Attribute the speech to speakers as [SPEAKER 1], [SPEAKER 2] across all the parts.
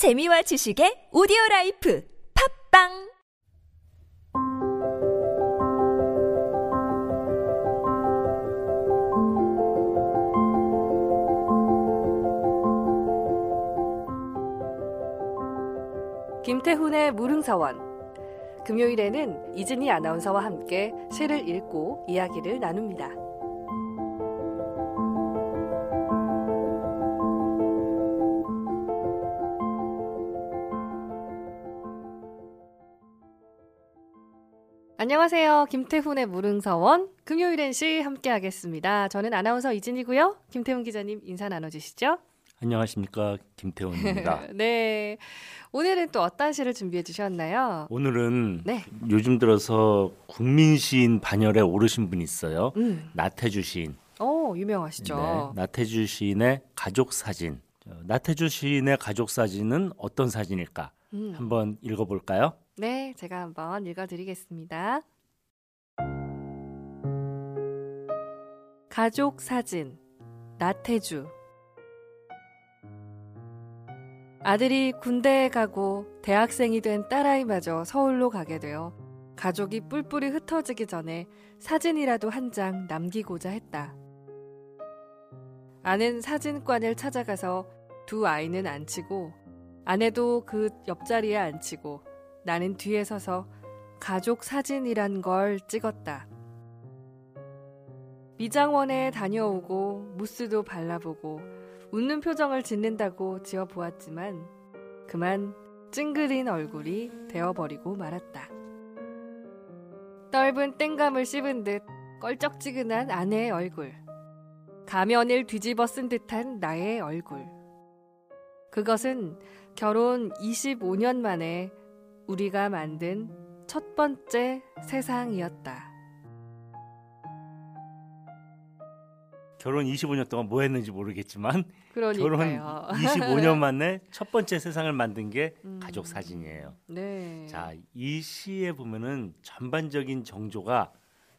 [SPEAKER 1] 재미와 지식의 오디오 라이프 팟빵
[SPEAKER 2] 김태훈의 무릉서원 금요일에는 이진희 아나운서와 함께 시를 읽고 이야기를 나눕니다. 안녕하세요. 김태훈의 무릉서원 금요일엔 시 함께하겠습니다. 저는 아나운서 이진이고요. 김태훈 기자님 인사 나눠주시죠.
[SPEAKER 3] 안녕하십니까 김태훈입니다.
[SPEAKER 2] 네. 오늘은 또 어떤 시를 준비해 주셨나요?
[SPEAKER 3] 오늘은
[SPEAKER 2] 네.
[SPEAKER 3] 요즘 들어서 국민 시인 반열에 오르신 분이 있어요.
[SPEAKER 2] 음.
[SPEAKER 3] 나태주 시인.
[SPEAKER 2] 오, 유명하시죠.
[SPEAKER 3] 네, 나태주 시인의 가족 사진. 어, 나태주 시인의 가족 사진은 어떤 사진일까?
[SPEAKER 2] 음.
[SPEAKER 3] 한번 읽어볼까요?
[SPEAKER 2] 네, 제가 한번 읽어드리겠습니다. 가족 사진 나태주 아들이 군대에 가고 대학생이 된 딸아이마저 서울로 가게 되어 가족이 뿔뿔이 흩어지기 전에 사진이라도 한 장 남기고자 했다. 아는 사진관을 찾아가서 두 아이는 앉히고 아내도 그 옆자리에 앉히고 나는 뒤에 서서 가족 사진이란 걸 찍었다. 미장원에 다녀오고 무스도 발라보고 웃는 표정을 짓는다고 지어보았지만 그만 찡그린 얼굴이 되어버리고 말았다. 떫은 땡감을 씹은 듯 껄쩍지근한 아내의 얼굴. 가면을 뒤집어 쓴 듯한 나의 얼굴. 그것은 결혼 25년 만에 우리가 만든 첫 번째 세상이었다.
[SPEAKER 3] 결혼 25년 동안 뭐 했는지 모르겠지만 결혼
[SPEAKER 2] 그러니까요.
[SPEAKER 3] 25년 만에 첫 번째 세상을 만든 게
[SPEAKER 2] 음.
[SPEAKER 3] 가족 사진이에요.
[SPEAKER 2] 네.
[SPEAKER 3] 자, 이 시에 보면은 전반적인 정조가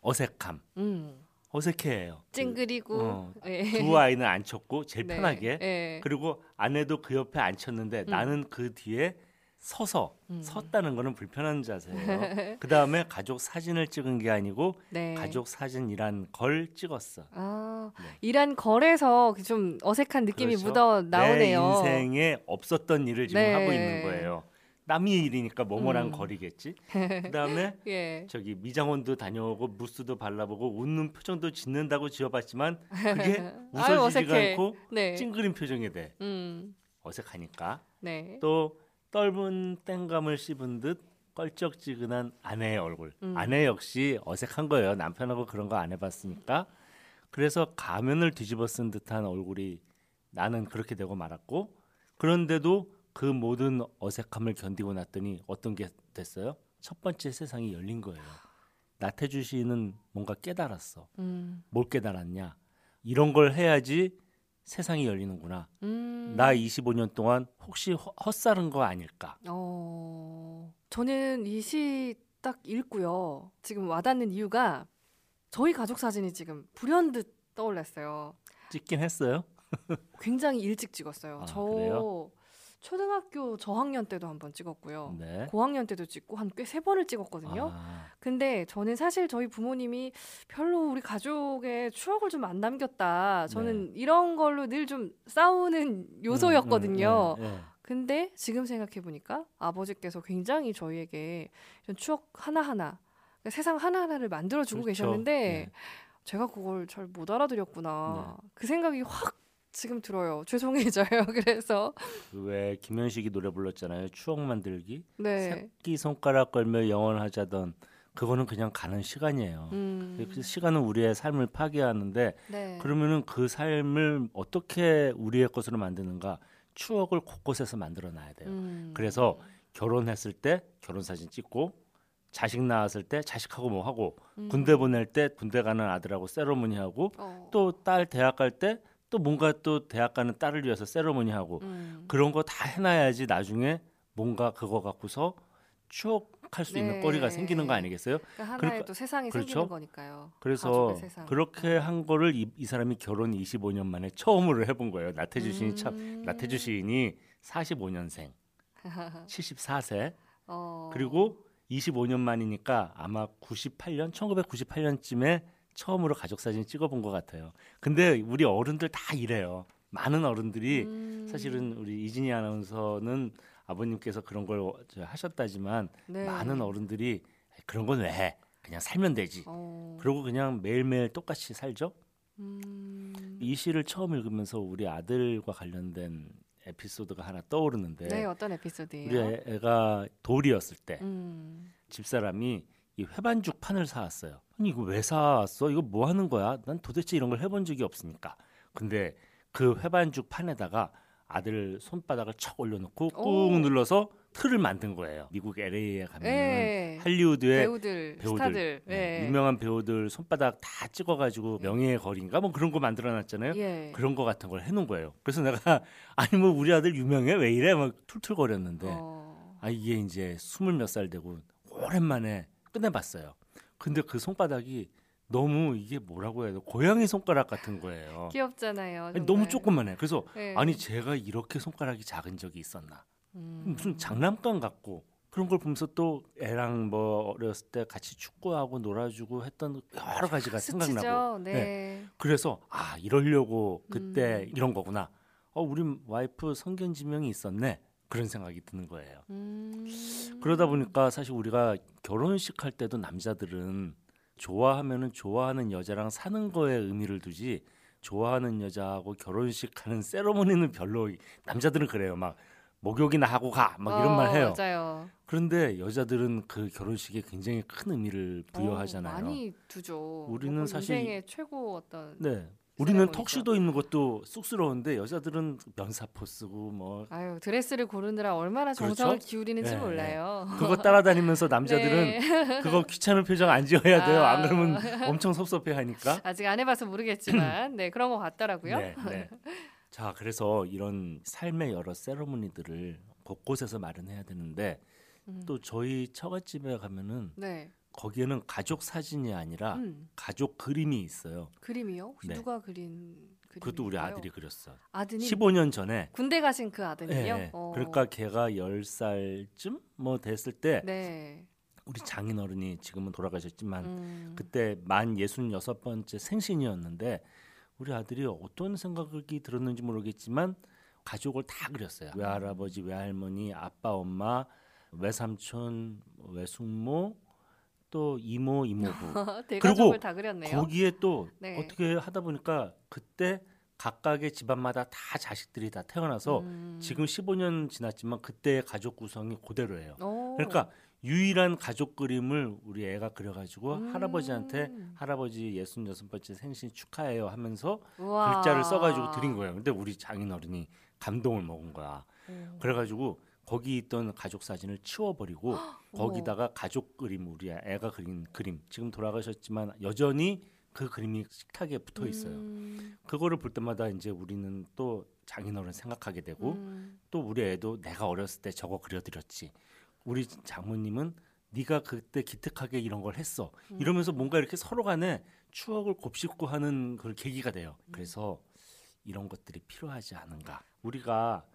[SPEAKER 3] 어색함,
[SPEAKER 2] 음.
[SPEAKER 3] 어색해요.
[SPEAKER 2] 찡그리고
[SPEAKER 3] 어,
[SPEAKER 2] 예.
[SPEAKER 3] 두 아이는 앉혔고 제일
[SPEAKER 2] 네.
[SPEAKER 3] 편하게
[SPEAKER 2] 예.
[SPEAKER 3] 그리고 아내도 그 옆에 앉혔는데
[SPEAKER 2] 음.
[SPEAKER 3] 나는 그 뒤에 서서
[SPEAKER 2] 음.
[SPEAKER 3] 섰다는 거는 불편한 자세예요. 그 다음에 가족 사진을 찍은 게 아니고
[SPEAKER 2] 네.
[SPEAKER 3] 가족 사진이란 걸 찍었어.
[SPEAKER 2] 아,
[SPEAKER 3] 네.
[SPEAKER 2] 이란 거래서 좀 어색한 느낌이
[SPEAKER 3] 그렇죠.
[SPEAKER 2] 묻어 나오네요.
[SPEAKER 3] 내 인생에 없었던 일을 지금
[SPEAKER 2] 네.
[SPEAKER 3] 하고 있는 거예요. 남의 일이니까 뭐뭐랑
[SPEAKER 2] 음.
[SPEAKER 3] 거리겠지. 그 다음에
[SPEAKER 2] 예.
[SPEAKER 3] 저기 미장원도 다녀오고 무스도 발라보고 웃는 표정도 짓는다고 지어봤지만 그게
[SPEAKER 2] 아유,
[SPEAKER 3] 웃어지지가
[SPEAKER 2] 어색해.
[SPEAKER 3] 않고
[SPEAKER 2] 네.
[SPEAKER 3] 찡그린 표정이 돼.
[SPEAKER 2] 음.
[SPEAKER 3] 어색하니까.
[SPEAKER 2] 네.
[SPEAKER 3] 또 떫은 땡감을 씹은 듯 껄쩍지근한 아내의 얼굴.
[SPEAKER 2] 음.
[SPEAKER 3] 아내 역시 어색한 거예요. 남편하고 그런 거 안 해봤으니까. 그래서 가면을 뒤집어 쓴 듯한 얼굴이 나는 그렇게 되고 말았고 그런데도 그 모든 어색함을 견디고 났더니 어떤 게 됐어요? 첫 번째 세상이 열린 거예요. 나태주 시인은 뭔가 깨달았어.
[SPEAKER 2] 음.
[SPEAKER 3] 뭘 깨달았냐? 이런 걸 해야지 세상이 열리는구나.
[SPEAKER 2] 음.
[SPEAKER 3] 나 25년 동안 혹시 허- 헛살은 거 아닐까?
[SPEAKER 2] 어. 저는 이 시 딱 읽고요. 지금 와닿는 이유가 저희 가족 사진이 지금 불현듯 떠올랐어요.
[SPEAKER 3] 찍긴 했어요.
[SPEAKER 2] 굉장히 일찍 찍었어요.
[SPEAKER 3] 아,
[SPEAKER 2] 저
[SPEAKER 3] 그래요?
[SPEAKER 2] 초등학교 저학년 때도 한 번 찍었고요.
[SPEAKER 3] 네.
[SPEAKER 2] 고학년 때도 찍고 한 꽤 세 번을 찍었거든요.
[SPEAKER 3] 아,
[SPEAKER 2] 근데 저는 사실 저희 부모님이 별로 우리 가족의 추억을 좀 안 남겼다. 저는 이런 걸로 늘 좀 싸우는 요소였거든요.
[SPEAKER 3] 네. 음, 음, 네, 네.
[SPEAKER 2] 근데 지금 생각해 보니까 아버지께서 굉장히 저희에게 이런 추억 하나하나 그러니까 세상 하나하나를 만들어 주고
[SPEAKER 3] 그렇죠.
[SPEAKER 2] 계셨는데
[SPEAKER 3] 네.
[SPEAKER 2] 제가 그걸 잘 못 알아들였구나.
[SPEAKER 3] 네.
[SPEAKER 2] 그 생각이 확 지금 들어요. 죄송해져요. 그래서
[SPEAKER 3] 그왜 김현식이 노래 불렀잖아요. 추억 만들기.
[SPEAKER 2] 네.
[SPEAKER 3] 새끼 손가락 걸며 영원하자던 그거는 그냥 가는 시간이에요.
[SPEAKER 2] 음.
[SPEAKER 3] 그 시간은 우리의 삶을 파괴하는데
[SPEAKER 2] 네.
[SPEAKER 3] 그러면은 그 삶을 어떻게 우리의 것으로 만드는가? 추억을 곳곳에서 만들어 놔야 돼요.
[SPEAKER 2] 음.
[SPEAKER 3] 그래서 결혼했을 때 결혼 사진 찍고 자식 낳았을 때 자식하고 뭐 하고
[SPEAKER 2] 음.
[SPEAKER 3] 군대 보낼 때 군대 가는 아들하고 세러머니 하고
[SPEAKER 2] 어.
[SPEAKER 3] 또딸 대학 갈 때 또 뭔가 또 대학 가는 딸을 위해서 세러머니 하고
[SPEAKER 2] 음.
[SPEAKER 3] 그런 거 다 해놔야지 나중에 뭔가 그거 갖고서 추억할 수 있는
[SPEAKER 2] 네.
[SPEAKER 3] 거리가 생기는 거 아니겠어요?
[SPEAKER 2] 그러니까 하나의
[SPEAKER 3] 그러니까-
[SPEAKER 2] 또 세상이
[SPEAKER 3] 그렇죠?
[SPEAKER 2] 생기는 거니까요.
[SPEAKER 3] 그래서. 그렇게 한 거를 이, 이 사람이 결혼 25년 만에 처음으로 해본 거예요. 나태주 시인이 참
[SPEAKER 2] 음.
[SPEAKER 3] 나태주 시인이 45년생. 74세.
[SPEAKER 2] 어.
[SPEAKER 3] 그리고 25년 만이니까 아마 98년, 1998년쯤에 처음으로 가족 사진 찍어본 것 같아요. 근데 우리 어른들 다 이래요. 많은 어른들이
[SPEAKER 2] 음.
[SPEAKER 3] 사실은 우리 이진희 아나운서는 아버님께서 그런 걸저 하셨다지만
[SPEAKER 2] 네.
[SPEAKER 3] 많은 어른들이 그런 건 왜 해? 그냥 살면 되지.
[SPEAKER 2] 어.
[SPEAKER 3] 그러고 그냥 매일매일 똑같이 살죠.
[SPEAKER 2] 음.
[SPEAKER 3] 이 시를 처음 읽으면서 우리 아들과 관련된 에피소드가 하나 떠오르는데
[SPEAKER 2] 네, 어떤 에피소드예요?
[SPEAKER 3] 우리 애, 애가 돌이었을 때
[SPEAKER 2] 음.
[SPEAKER 3] 집사람이 이 회반죽 판을 사왔어요. 아니 이거 왜 사왔어? 이거 뭐 하는 거야? 난 도대체 이런 걸 해본 적이 없으니까. 근데 그 회반죽 판에다가 아들 손바닥을 척 올려놓고 꾹
[SPEAKER 2] 오.
[SPEAKER 3] 눌러서 틀을 만든 거예요. 미국 LA에 가면
[SPEAKER 2] 네.
[SPEAKER 3] 할리우드의
[SPEAKER 2] 배우들,
[SPEAKER 3] 배우들,
[SPEAKER 2] 스타들.
[SPEAKER 3] 네,
[SPEAKER 2] 네.
[SPEAKER 3] 유명한 배우들 손바닥 다 찍어가지고 명예의 거리인가 뭐 그런 거 만들어놨잖아요.
[SPEAKER 2] 예.
[SPEAKER 3] 그런 거 같은 걸 해놓은 거예요. 그래서 내가 아니 뭐 우리 아들 유명해 왜 이래 막 툴툴거렸는데
[SPEAKER 2] 어.
[SPEAKER 3] 아 이게 이제 스물 몇 살 되고 오랜만에 끝내봤어요. 근데 그 손바닥이 너무 이게 뭐라고 해야 돼 고양이 손가락 같은 거예요.
[SPEAKER 2] 귀엽잖아요.
[SPEAKER 3] 아니. 너무 조그만해. 그래서
[SPEAKER 2] 네.
[SPEAKER 3] 아니 제가 이렇게 손가락이 작은 적이 있었나?
[SPEAKER 2] 음.
[SPEAKER 3] 무슨 장난감 같고 그런 걸 보면서 또 애랑 뭐 어렸을 때 같이 축구하고 놀아주고 했던 여러 가지가 생각나고
[SPEAKER 2] 스치죠. 네.
[SPEAKER 3] 그래서 아 이러려고 그때
[SPEAKER 2] 음.
[SPEAKER 3] 이런 거구나. 어 우리 와이프 성견 지명이 있었네 그런 생각이 드는 거예요.
[SPEAKER 2] 음.
[SPEAKER 3] 그러다 보니까 사실 우리가 결혼식 할 때도 남자들은 좋아하면은 좋아하는 여자랑 사는 거에 의미를 두지 좋아하는 여자하고 결혼식 하는 세러머니는 별로 남자들은 그래요. 막 목욕이나 하고 가 막 이런
[SPEAKER 2] 어,
[SPEAKER 3] 말 해요.
[SPEAKER 2] 맞아요.
[SPEAKER 3] 그런데 여자들은 그 결혼식에 굉장히 큰 의미를
[SPEAKER 2] 어,
[SPEAKER 3] 부여하잖아요.
[SPEAKER 2] 많이 두죠.
[SPEAKER 3] 우리는
[SPEAKER 2] 그건
[SPEAKER 3] 사실
[SPEAKER 2] 인생의 최고 어떤
[SPEAKER 3] 네. 우리는. 턱시도 입는 것도 쑥스러운데 여자들은 면사포 쓰고 뭐
[SPEAKER 2] 아유 드레스를 고르느라 얼마나 정성을
[SPEAKER 3] 그렇죠?
[SPEAKER 2] 기울이는지
[SPEAKER 3] 네,
[SPEAKER 2] 몰라요.
[SPEAKER 3] 그거 따라다니면서 남자들은
[SPEAKER 2] 네.
[SPEAKER 3] 그거 귀찮은 표정 안 지어야 돼요. 안
[SPEAKER 2] 아.
[SPEAKER 3] 그러면 엄청 섭섭해하니까.
[SPEAKER 2] 아직 안 해봐서 모르겠지만 네 그런 것 같더라고요.
[SPEAKER 3] 네, 네. 자, 그래서 이런 삶의 여러 세러머니들을 곳곳에서 마련해야 되는데
[SPEAKER 2] 음.
[SPEAKER 3] 또 저희 처갓집에 가면은
[SPEAKER 2] 네.
[SPEAKER 3] 거기에는 가족 사진이 아니라
[SPEAKER 2] 음.
[SPEAKER 3] 가족 그림이 있어요.
[SPEAKER 2] 그림이요?
[SPEAKER 3] 네.
[SPEAKER 2] 누가 그린 그림?
[SPEAKER 3] 그것도 우리 아들이 그렸어.
[SPEAKER 2] 아드님
[SPEAKER 3] 15년 전에
[SPEAKER 2] 군대 가신 그 아드님이요?
[SPEAKER 3] 네,
[SPEAKER 2] 어.
[SPEAKER 3] 그러니까 걔가 10살쯤 뭐 됐을 때
[SPEAKER 2] 네.
[SPEAKER 3] 우리 장인어른이 지금은 돌아가셨지만
[SPEAKER 2] 음.
[SPEAKER 3] 그때 만 66번째 생신이었는데 우리 아들이 어떤 생각이 들었는지 모르겠지만 가족을 다 그렸어요. 외할아버지, 외할머니, 아빠, 엄마, 외삼촌, 외숙모, 또 이모, 이모부.
[SPEAKER 2] 다 그렸네요.
[SPEAKER 3] 거기에 또
[SPEAKER 2] 네.
[SPEAKER 3] 어떻게 하다 보니까 그때 각각의 집안마다 다 자식들이 다 태어나서
[SPEAKER 2] 음.
[SPEAKER 3] 지금 15년 지났지만 그때의 가족 구성이 그대로예요.
[SPEAKER 2] 오.
[SPEAKER 3] 그러니까 유일한 가족 그림을 우리 애가 그려가지고
[SPEAKER 2] 음.
[SPEAKER 3] 할아버지한테 할아버지 예순 여섯 번째 생신 축하해요 하면서
[SPEAKER 2] 우와.
[SPEAKER 3] 글자를 써가지고 드린 거예요. 근데 우리 장인어른이 감동을 먹은 거야.
[SPEAKER 2] 오.
[SPEAKER 3] 그래가지고 거기 있던 가족 사진을 치워버리고 거기다가 가족 그림 우리 애가 그린 그림 지금 돌아가셨지만 여전히 그 그림이 식탁에 붙어 있어요.
[SPEAKER 2] 음.
[SPEAKER 3] 그거를 볼 때마다 이제 우리는 또 장인어른 생각하게 되고
[SPEAKER 2] 음.
[SPEAKER 3] 또 우리 애도 내가 어렸을 때 저거 그려드렸지. 우리 장모님은 네가 그때 기특하게 이런 걸 했어.
[SPEAKER 2] 음.
[SPEAKER 3] 이러면서 뭔가 이렇게 서로 간에 추억을 곱씹고 하는 그 계기가 돼요.
[SPEAKER 2] 음.
[SPEAKER 3] 그래서 이런 것들이 필요하지 않은가. 우리가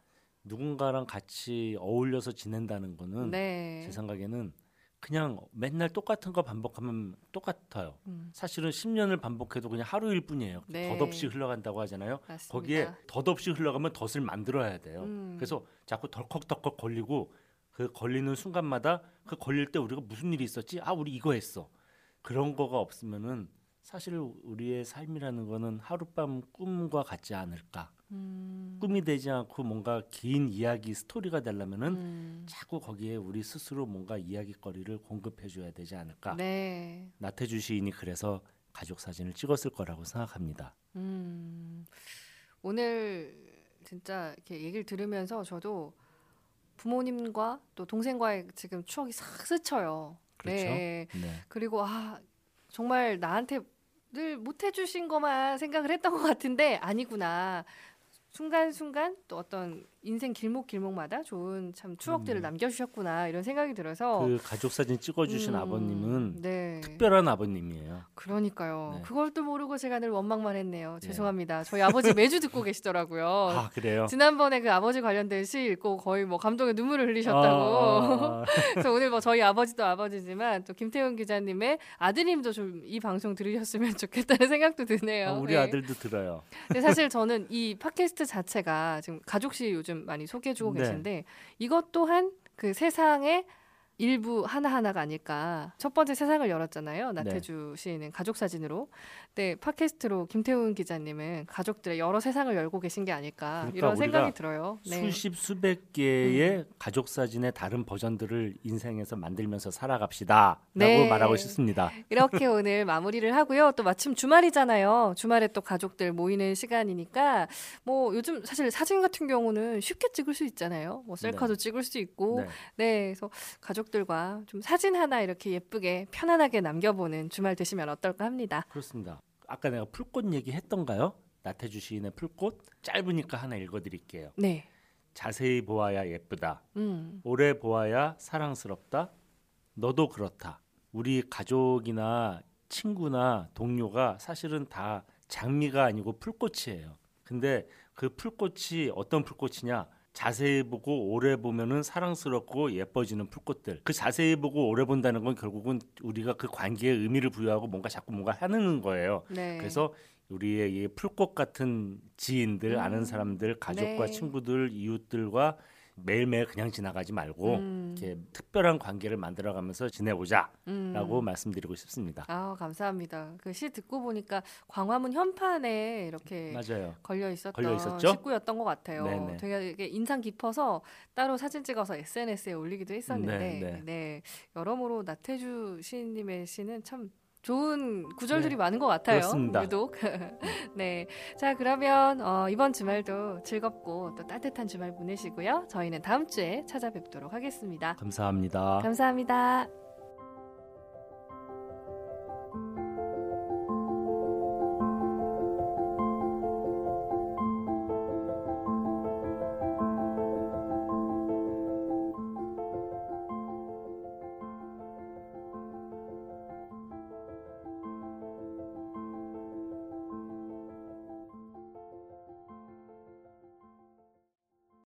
[SPEAKER 3] 누군가랑 같이 어울려서 지낸다는 거는
[SPEAKER 2] 네.
[SPEAKER 3] 제 생각에는 그냥 맨날 똑같은 거 반복하면 똑같아요.
[SPEAKER 2] 음.
[SPEAKER 3] 사실은 10년을 반복해도 그냥 하루일 뿐이에요.
[SPEAKER 2] 네.
[SPEAKER 3] 덧없이 흘러간다고 하잖아요.
[SPEAKER 2] 맞습니다.
[SPEAKER 3] 거기에 덧없이 흘러가면 덫을 만들어야 돼요.
[SPEAKER 2] 음.
[SPEAKER 3] 그래서 자꾸 덜컥덜컥 걸리고 그 걸리는 순간마다 그 걸릴 때 우리가 무슨 일이 있었지? 아, 우리 이거 했어. 그런 거가 없으면은 사실 우리의 삶이라는 거는 하룻밤 꿈과 같지 않을까.
[SPEAKER 2] 음.
[SPEAKER 3] 꿈이 되지 않고 뭔가 긴 이야기 스토리가 되려면은
[SPEAKER 2] 음.
[SPEAKER 3] 자꾸 거기에 우리 스스로 뭔가 이야기거리를 공급해 줘야 되지 않을까.
[SPEAKER 2] 네.
[SPEAKER 3] 나태주 시인이 그래서 가족 사진을 찍었을 거라고 생각합니다.
[SPEAKER 2] 음. 오늘 진짜 이렇게 얘기를 들으면서 저도 부모님과 또 동생과의 지금 추억이 싹 스쳐요.
[SPEAKER 3] 그렇죠?
[SPEAKER 2] 네.
[SPEAKER 3] 네.
[SPEAKER 2] 그리고 아 정말 나한테 늘 못해주신 것만 생각을 했던 것 같은데 아니구나. 순간순간 또 어떤 인생 길목 길목마다 좋은 참 추억들을
[SPEAKER 3] 음.
[SPEAKER 2] 남겨주셨구나 이런 생각이 들어서
[SPEAKER 3] 그 가족 사진 찍어주신
[SPEAKER 2] 음,
[SPEAKER 3] 아버님은
[SPEAKER 2] 네.
[SPEAKER 3] 특별한 아버님이에요.
[SPEAKER 2] 그러니까요.
[SPEAKER 3] 네.
[SPEAKER 2] 그걸 또 모르고 제가 늘 원망만 했네요. 죄송합니다. 저희 아버지 매주 듣고 계시더라고요.
[SPEAKER 3] 아 그래요?
[SPEAKER 2] 지난번에 그 아버지 관련된 시 읽고 거의 뭐 감동의 눈물을 흘리셨다고.
[SPEAKER 3] 아, 아,
[SPEAKER 2] 그래서 오늘 뭐 저희 아버지도 아버지지만 또 김태훈 기자님의 아드님도 좀 이 방송 들으셨으면 좋겠다는 생각도 드네요.
[SPEAKER 3] 아, 우리
[SPEAKER 2] 네.
[SPEAKER 3] 아들도 들어요.
[SPEAKER 2] 근데 사실 저는 이 팟캐스트 자체가 지금 가족 시 요즘 많이 소개해주고
[SPEAKER 3] 네.
[SPEAKER 2] 계신데 이것 또한 그 세상의 일부 하나하나가 아닐까. 첫 번째 세상을 열었잖아요.
[SPEAKER 3] 네.
[SPEAKER 2] 나태주 시인은 가족 사진으로. 근데 팟캐스트로 김태훈 기자님은 가족들의 여러 세상을 열고 계신 게 아닐까.
[SPEAKER 3] 그러니까
[SPEAKER 2] 이런 생각이 들어요. 네. 음.
[SPEAKER 3] 수십 수백 개의 가족 사진의 다른 버전들을 인생에서 만들면서 살아갑시다라고
[SPEAKER 2] 네.
[SPEAKER 3] 말하고 싶습니다.
[SPEAKER 2] 이렇게 오늘 마무리를 하고요. 또 마침 주말이잖아요. 주말에 또 가족들 모이는 시간이니까 뭐 요즘 사실 사진 같은 경우는 쉽게 찍을 수 있잖아요. 뭐 셀카도 찍을 수 있고.
[SPEAKER 3] 네.
[SPEAKER 2] 네. 그래서 가족 들과 좀 사진 하나 이렇게 예쁘게 편안하게 남겨보는 주말 되시면 어떨까 합니다.
[SPEAKER 3] 그렇습니다. 아까 내가 풀꽃 얘기했던가요? 나태주 시인의 풀꽃 짧으니까 하나 읽어드릴게요.
[SPEAKER 2] 네.
[SPEAKER 3] 자세히 보아야 예쁘다.
[SPEAKER 2] 음.
[SPEAKER 3] 오래 보아야 사랑스럽다. 너도 그렇다. 우리 가족이나 친구나 동료가 사실은 다 장미가 아니고 풀꽃이에요. 근데 그 풀꽃이 어떤 풀꽃이냐? 자세히 보고 오래 보면은 사랑스럽고 예뻐지는 풀꽃들. 그 자세히 보고 오래 본다는 건 결국은 우리가 그 관계에 의미를 부여하고 뭔가 자꾸 뭔가 하는 거예요.
[SPEAKER 2] 네.
[SPEAKER 3] 그래서 우리의 이 풀꽃 같은 지인들, 아는 사람들, 가족과
[SPEAKER 2] 네.
[SPEAKER 3] 친구들, 이웃들과 매일매일 그냥 지나가지 말고
[SPEAKER 2] 음.
[SPEAKER 3] 이렇게 특별한 관계를 만들어가면서 지내보자라고
[SPEAKER 2] 음.
[SPEAKER 3] 말씀드리고 싶습니다.
[SPEAKER 2] 아, 감사합니다. 그 시 듣고 보니까 광화문 현판에 이렇게
[SPEAKER 3] 맞아요.
[SPEAKER 2] 걸려 있었던
[SPEAKER 3] 걸려 있었죠?
[SPEAKER 2] 식구였던 것 같아요.
[SPEAKER 3] 네네.
[SPEAKER 2] 되게 인상 깊어서 따로 사진 찍어서 SNS에 올리기도 했었는데,
[SPEAKER 3] 네, 네.
[SPEAKER 2] 네, 여러모로 나태주 시인님의 시는 참 좋은 구절들이
[SPEAKER 3] 네,
[SPEAKER 2] 많은 것 같아요.
[SPEAKER 3] 그렇습니다.
[SPEAKER 2] 유독. 네. 자, 그러면 어, 이번 주말도 즐겁고 또 따뜻한 주말 보내시고요. 저희는 다음 주에 찾아뵙도록 하겠습니다.
[SPEAKER 3] 감사합니다.
[SPEAKER 2] 감사합니다.